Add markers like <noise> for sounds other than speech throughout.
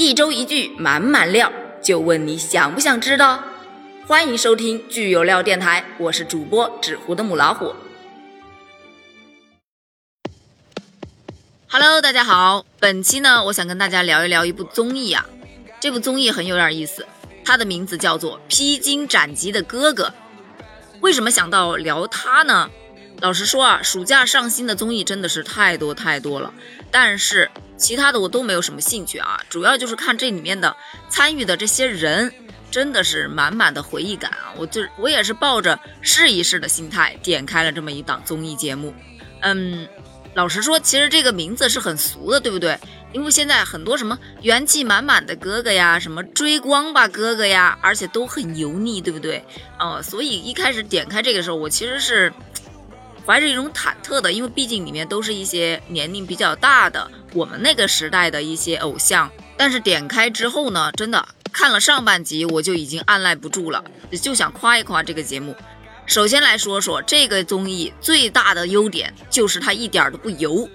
一周一句满满料，就问你想不想知道？欢迎收听剧有料电台，我是主播纸糊的母老虎。Hello，大家好，本期呢，我想跟大家聊一聊一部综艺啊。这部综艺很有点意思，它的名字叫做《披荆斩棘的哥哥》。为什么想到聊它呢？老实说啊，暑假上新的综艺真的是太多太多了，但是其他的我都没有什么兴趣啊。主要就是看这里面的参与的这些人，真的是满满的回忆感啊。我就我也是抱着试一试的心态点开了这么一档综艺节目。嗯，老实说，其实这个名字是很俗的，对不对？因为现在很多什么元气满满的哥哥呀，什么追光吧哥哥呀，而且都很油腻，对不对？哦，所以一开始点开这个时候，我其实是。<tsk> 怀着一种忐忑的，因为毕竟里面都是一些年龄比较大的我们那个时代的一些偶像。但是点开之后呢，真的看了上半集，我就已经按耐不住了，就想夸一夸这个节目。首先来说说这个综艺最大的优点，就是它一点都不油。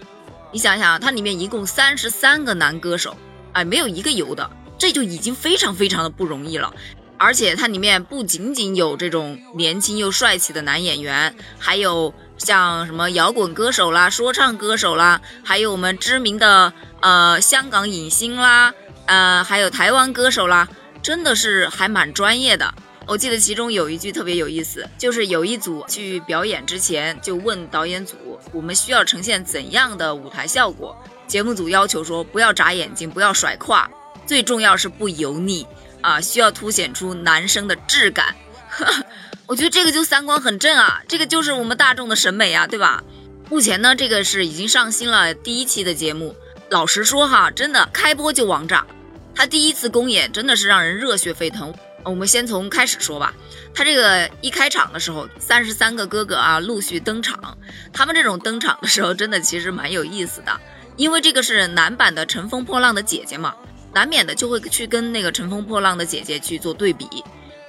你想想，它里面一共三十三个男歌手，哎，没有一个油的，这就已经非常非常的不容易了。而且它里面不仅仅有这种年轻又帅气的男演员，还有。像什么摇滚歌手啦、说唱歌手啦，还有我们知名的呃香港影星啦，呃还有台湾歌手啦，真的是还蛮专业的。我记得其中有一句特别有意思，就是有一组去表演之前就问导演组，我们需要呈现怎样的舞台效果？节目组要求说不要眨眼睛，不要甩胯，最重要是不油腻啊，需要凸显出男生的质感。<laughs> 我觉得这个就三观很正啊，这个就是我们大众的审美啊，对吧？目前呢，这个是已经上新了第一期的节目。老实说哈，真的开播就王炸，他第一次公演真的是让人热血沸腾。我们先从开始说吧，他这个一开场的时候，三十三个哥哥啊陆续登场，他们这种登场的时候真的其实蛮有意思的，因为这个是男版的《乘风破浪的姐姐》嘛，难免的就会去跟那个《乘风破浪的姐姐》去做对比。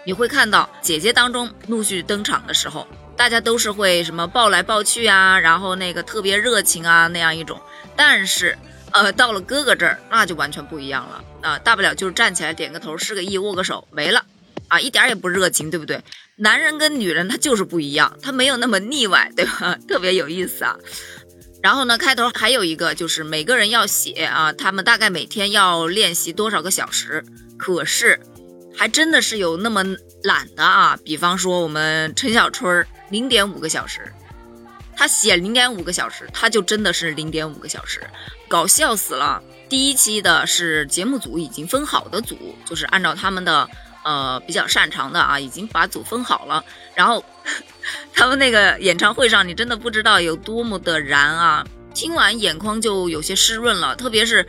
你会看到姐姐当中陆续登场的时候，大家都是会什么抱来抱去啊，然后那个特别热情啊那样一种。但是，呃，到了哥哥这儿，那就完全不一样了啊！大不了就是站起来点个头，示个意，握个手，没了啊，一点也不热情，对不对？男人跟女人他就是不一样，他没有那么腻歪，对吧？<laughs> 特别有意思啊。然后呢，开头还有一个就是每个人要写啊，他们大概每天要练习多少个小时，可是。还真的是有那么懒的啊！比方说我们陈小春儿零点五个小时，他写零点五个小时，他就真的是零点五个小时，搞笑死了。第一期的是节目组已经分好的组，就是按照他们的呃比较擅长的啊，已经把组分好了。然后 <laughs> 他们那个演唱会上，你真的不知道有多么的燃啊！听完眼眶就有些湿润了，特别是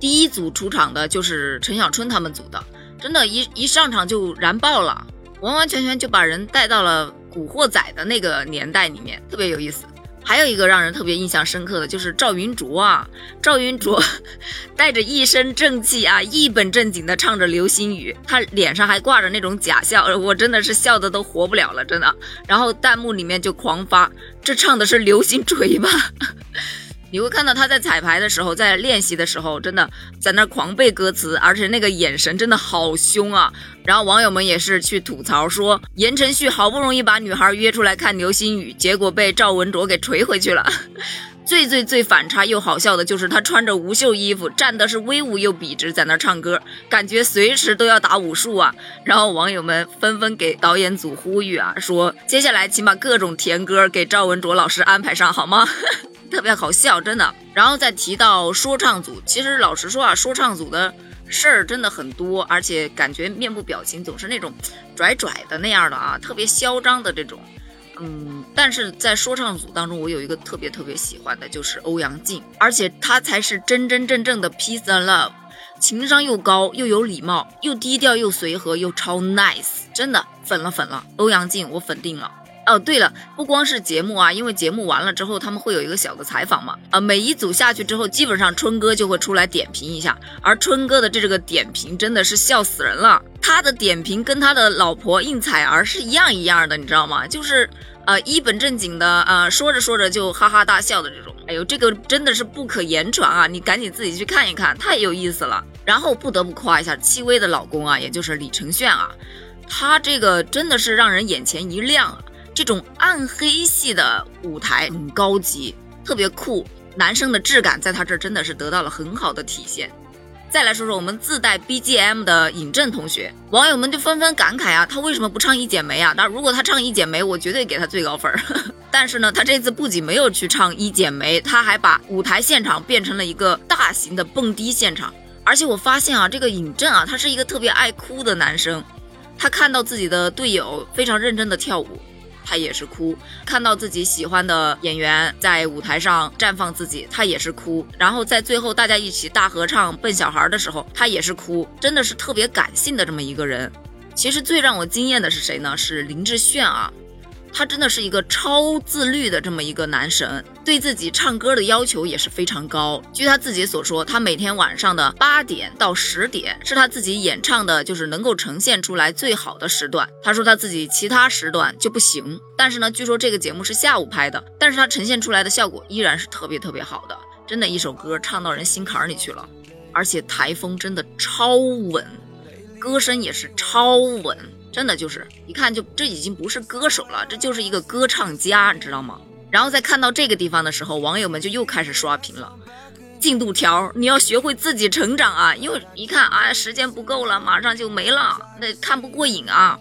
第一组出场的就是陈小春他们组的。真的，一一上场就燃爆了，完完全全就把人带到了古惑仔的那个年代里面，特别有意思。还有一个让人特别印象深刻的就是赵云卓啊，赵云卓 <laughs> 带着一身正气啊，一本正经的唱着《流星雨》，他脸上还挂着那种假笑，我真的是笑的都活不了了，真的。然后弹幕里面就狂发，这唱的是《流星锤》吧？你会看到他在彩排的时候，在练习的时候，真的在那狂背歌词，而且那个眼神真的好凶啊！然后网友们也是去吐槽说，言承旭好不容易把女孩约出来看流星雨，结果被赵文卓给锤回去了。<laughs> 最最最反差又好笑的就是他穿着无袖衣服，站的是威武又笔直，在那唱歌，感觉随时都要打武术啊！然后网友们纷纷给导演组呼吁啊，说接下来请把各种甜歌给赵文卓老师安排上好吗？特别好笑，真的。然后再提到说唱组，其实老实说啊，说唱组的事儿真的很多，而且感觉面部表情总是那种拽拽的那样的啊，特别嚣张的这种。嗯，但是在说唱组当中，我有一个特别特别喜欢的，就是欧阳靖，而且他才是真真正正的 peace and love，情商又高，又有礼貌，又低调又随和，又超 nice，真的粉了粉了，欧阳靖我粉定了。哦，对了，不光是节目啊，因为节目完了之后他们会有一个小的采访嘛。啊，每一组下去之后，基本上春哥就会出来点评一下。而春哥的这个点评真的是笑死人了，他的点评跟他的老婆应采儿是一样一样的，你知道吗？就是呃一本正经的啊，说着说着就哈哈大笑的这种。哎呦，这个真的是不可言传啊！你赶紧自己去看一看，太有意思了。然后不得不夸一下戚薇的老公啊，也就是李承铉啊，他这个真的是让人眼前一亮啊。这种暗黑系的舞台很高级，特别酷，男生的质感在他这儿真的是得到了很好的体现。再来说说我们自带 BGM 的尹正同学，网友们就纷纷感慨啊，他为什么不唱《一剪梅》啊？那如果他唱《一剪梅》，我绝对给他最高分儿。<laughs> 但是呢，他这次不仅没有去唱《一剪梅》，他还把舞台现场变成了一个大型的蹦迪现场。而且我发现啊，这个尹正啊，他是一个特别爱哭的男生，他看到自己的队友非常认真的跳舞。他也是哭，看到自己喜欢的演员在舞台上绽放自己，他也是哭。然后在最后大家一起大合唱《笨小孩》的时候，他也是哭，真的是特别感性的这么一个人。其实最让我惊艳的是谁呢？是林志炫啊。他真的是一个超自律的这么一个男神，对自己唱歌的要求也是非常高。据他自己所说，他每天晚上的八点到十点是他自己演唱的，就是能够呈现出来最好的时段。他说他自己其他时段就不行，但是呢，据说这个节目是下午拍的，但是他呈现出来的效果依然是特别特别好的。真的一首歌唱到人心坎里去了，而且台风真的超稳，歌声也是超稳。真的就是一看就这已经不是歌手了，这就是一个歌唱家，你知道吗？然后在看到这个地方的时候，网友们就又开始刷屏了。进度条，你要学会自己成长啊！因为一看啊，时间不够了，马上就没了，那看不过瘾啊。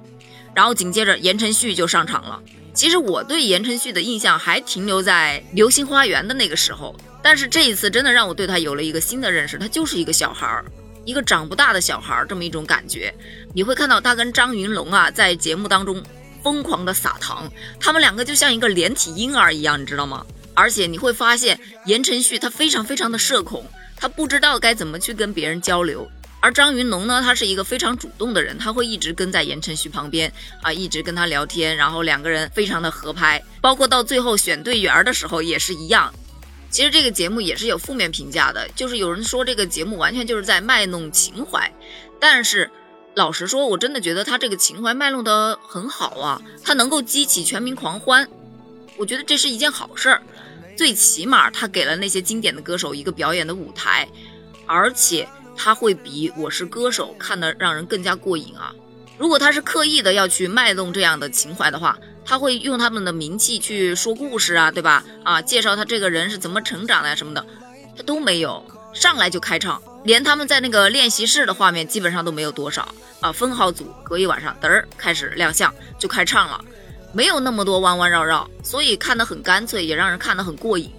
然后紧接着言承旭就上场了。其实我对言承旭的印象还停留在《流星花园》的那个时候，但是这一次真的让我对他有了一个新的认识，他就是一个小孩儿。一个长不大的小孩儿，这么一种感觉，你会看到他跟张云龙啊在节目当中疯狂的撒糖，他们两个就像一个连体婴儿一样，你知道吗？而且你会发现言承旭他非常非常的社恐，他不知道该怎么去跟别人交流，而张云龙呢，他是一个非常主动的人，他会一直跟在言承旭旁边啊，一直跟他聊天，然后两个人非常的合拍，包括到最后选队员的时候也是一样。其实这个节目也是有负面评价的，就是有人说这个节目完全就是在卖弄情怀。但是老实说，我真的觉得他这个情怀卖弄得很好啊，他能够激起全民狂欢，我觉得这是一件好事儿。最起码他给了那些经典的歌手一个表演的舞台，而且他会比《我是歌手》看得让人更加过瘾啊。如果他是刻意的要去卖弄这样的情怀的话，他会用他们的名气去说故事啊，对吧？啊，介绍他这个人是怎么成长的呀什么的，他都没有，上来就开唱，连他们在那个练习室的画面基本上都没有多少啊。分好组，隔一晚上，嘚儿开始亮相就开唱了，没有那么多弯弯绕绕，所以看得很干脆，也让人看得很过瘾。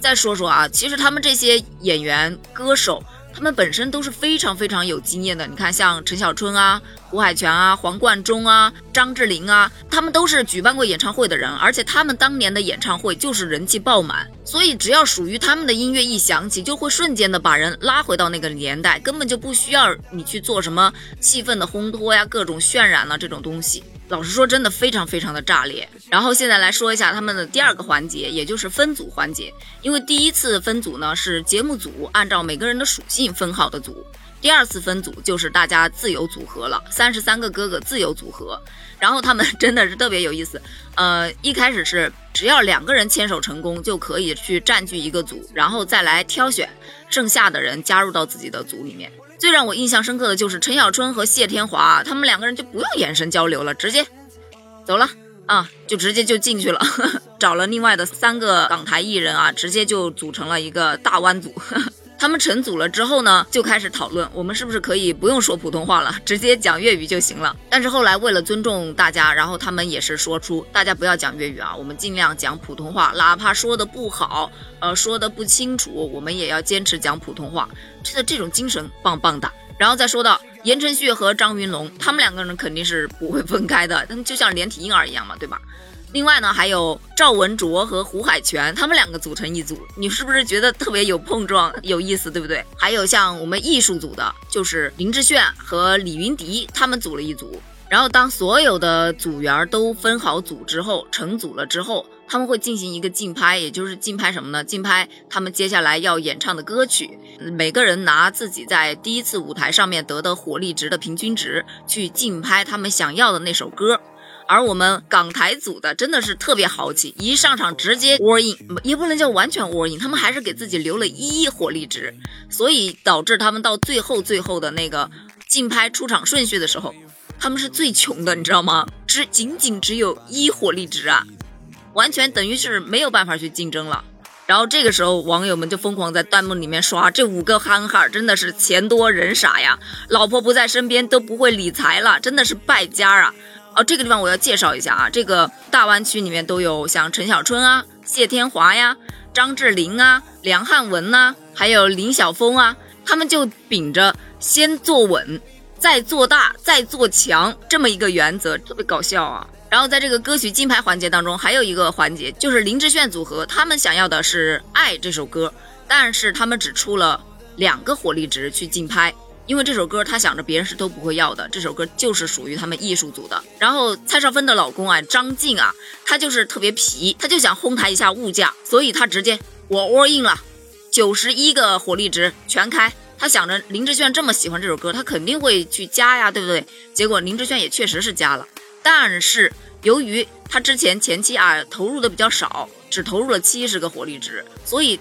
再说说啊，其实他们这些演员歌手。他们本身都是非常非常有经验的，你看，像陈小春啊、胡海泉啊、黄贯中啊、张智霖啊，他们都是举办过演唱会的人，而且他们当年的演唱会就是人气爆满，所以只要属于他们的音乐一响起，就会瞬间的把人拉回到那个年代，根本就不需要你去做什么气氛的烘托呀、各种渲染啊这种东西。老实说，真的非常非常的炸裂。然后现在来说一下他们的第二个环节，也就是分组环节。因为第一次分组呢是节目组按照每个人的属性分好的组，第二次分组就是大家自由组合了，三十三个哥哥自由组合。然后他们 <laughs> 真的是特别有意思，呃，一开始是只要两个人牵手成功就可以去占据一个组，然后再来挑选剩下的人加入到自己的组里面。最让我印象深刻的就是陈小春和谢天华，他们两个人就不用眼神交流了，直接走了啊，就直接就进去了，<laughs> 找了另外的三个港台艺人啊，直接就组成了一个大湾组。他们成组了之后呢，就开始讨论，我们是不是可以不用说普通话了，直接讲粤语就行了。但是后来为了尊重大家，然后他们也是说出，大家不要讲粤语啊，我们尽量讲普通话，哪怕说的不好，呃，说的不清楚，我们也要坚持讲普通话。<laughs> 真的这种精神棒棒的。然后再说到言承旭和张云龙，他们两个人肯定是不会分开的，他们就像连体婴儿一样嘛，对吧？另外呢，还有赵文卓和胡海泉，他们两个组成一组，你是不是觉得特别有碰撞、有意思，对不对？还有像我们艺术组的，就是林志炫和李云迪，他们组了一组。然后当所有的组员都分好组之后，成组了之后，他们会进行一个竞拍，也就是竞拍什么呢？竞拍他们接下来要演唱的歌曲。每个人拿自己在第一次舞台上面得的火力值的平均值去竞拍他们想要的那首歌。而我们港台组的真的是特别豪气，一上场直接 all in，也不能叫完全 all in，他们还是给自己留了一火力值，所以导致他们到最后最后的那个竞拍出场顺序的时候，他们是最穷的，你知道吗？只仅仅只有一火力值啊，完全等于是没有办法去竞争了。然后这个时候，网友们就疯狂在弹幕里面刷：“这五个憨憨真的是钱多人傻呀，老婆不在身边都不会理财了，真的是败家啊！”哦，这个地方我要介绍一下啊，这个大湾区里面都有像陈小春啊、谢天华呀、张智霖啊、梁汉文呐，还有林晓峰啊，他们就秉着先做稳，再做大，再做强这么一个原则，特别搞笑啊。然后在这个歌曲金牌环节当中，还有一个环节就是林志炫组合，他们想要的是《爱》这首歌，但是他们只出了两个火力值去竞拍。因为这首歌，他想着别人是都不会要的，这首歌就是属于他们艺术组的。然后蔡少芬的老公啊，张晋啊，他就是特别皮，他就想哄抬一下物价，所以他直接我 all in 了，九十一个火力值全开。他想着林志炫这么喜欢这首歌，他肯定会去加呀，对不对？结果林志炫也确实是加了，但是由于他之前前期啊投入的比较少，只投入了七十个火力值，所以。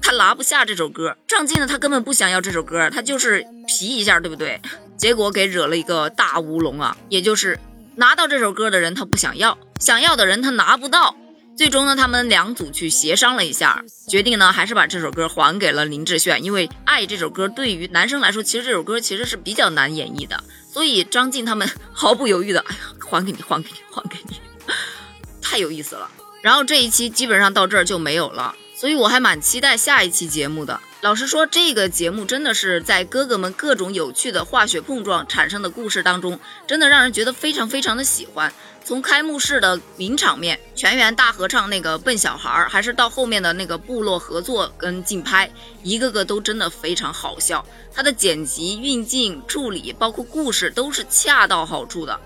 他拿不下这首歌，张晋呢，他根本不想要这首歌，他就是皮一下，对不对？结果给惹了一个大乌龙啊，也就是拿到这首歌的人他不想要，想要的人他拿不到。最终呢，他们两组去协商了一下，决定呢还是把这首歌还给了林志炫，因为《爱》这首歌对于男生来说，其实这首歌其实是比较难演绎的，所以张晋他们 <laughs> 毫不犹豫的，哎呀，还给你，还给你，还给你，<laughs> 太有意思了。然后这一期基本上到这儿就没有了。所以我还蛮期待下一期节目的。老实说，这个节目真的是在哥哥们各种有趣的化学碰撞产生的故事当中，真的让人觉得非常非常的喜欢。从开幕式的名场面，全员大合唱那个笨小孩，还是到后面的那个部落合作跟竞拍，一个个都真的非常好笑。它的剪辑、运镜、处理，包括故事，都是恰到好处的。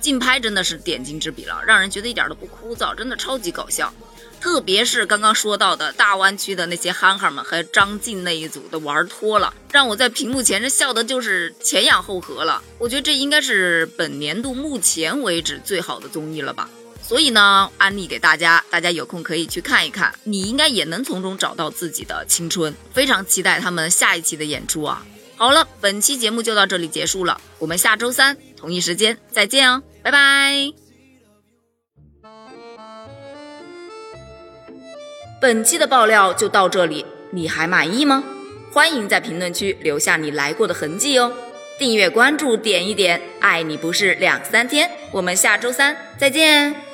竞拍真的是点睛之笔了，让人觉得一点都不枯燥，真的超级搞笑。特别是刚刚说到的大湾区的那些憨憨们和张晋那一组的玩脱了，让我在屏幕前这笑的就是前仰后合了。我觉得这应该是本年度目前为止最好的综艺了吧。所以呢，安利给大家，大家有空可以去看一看，你应该也能从中找到自己的青春。非常期待他们下一期的演出啊！好了，本期节目就到这里结束了，我们下周三同一时间再见哦，拜拜。本期的爆料就到这里，你还满意吗？欢迎在评论区留下你来过的痕迹哦！订阅关注点一点，爱你不是两三天，我们下周三再见。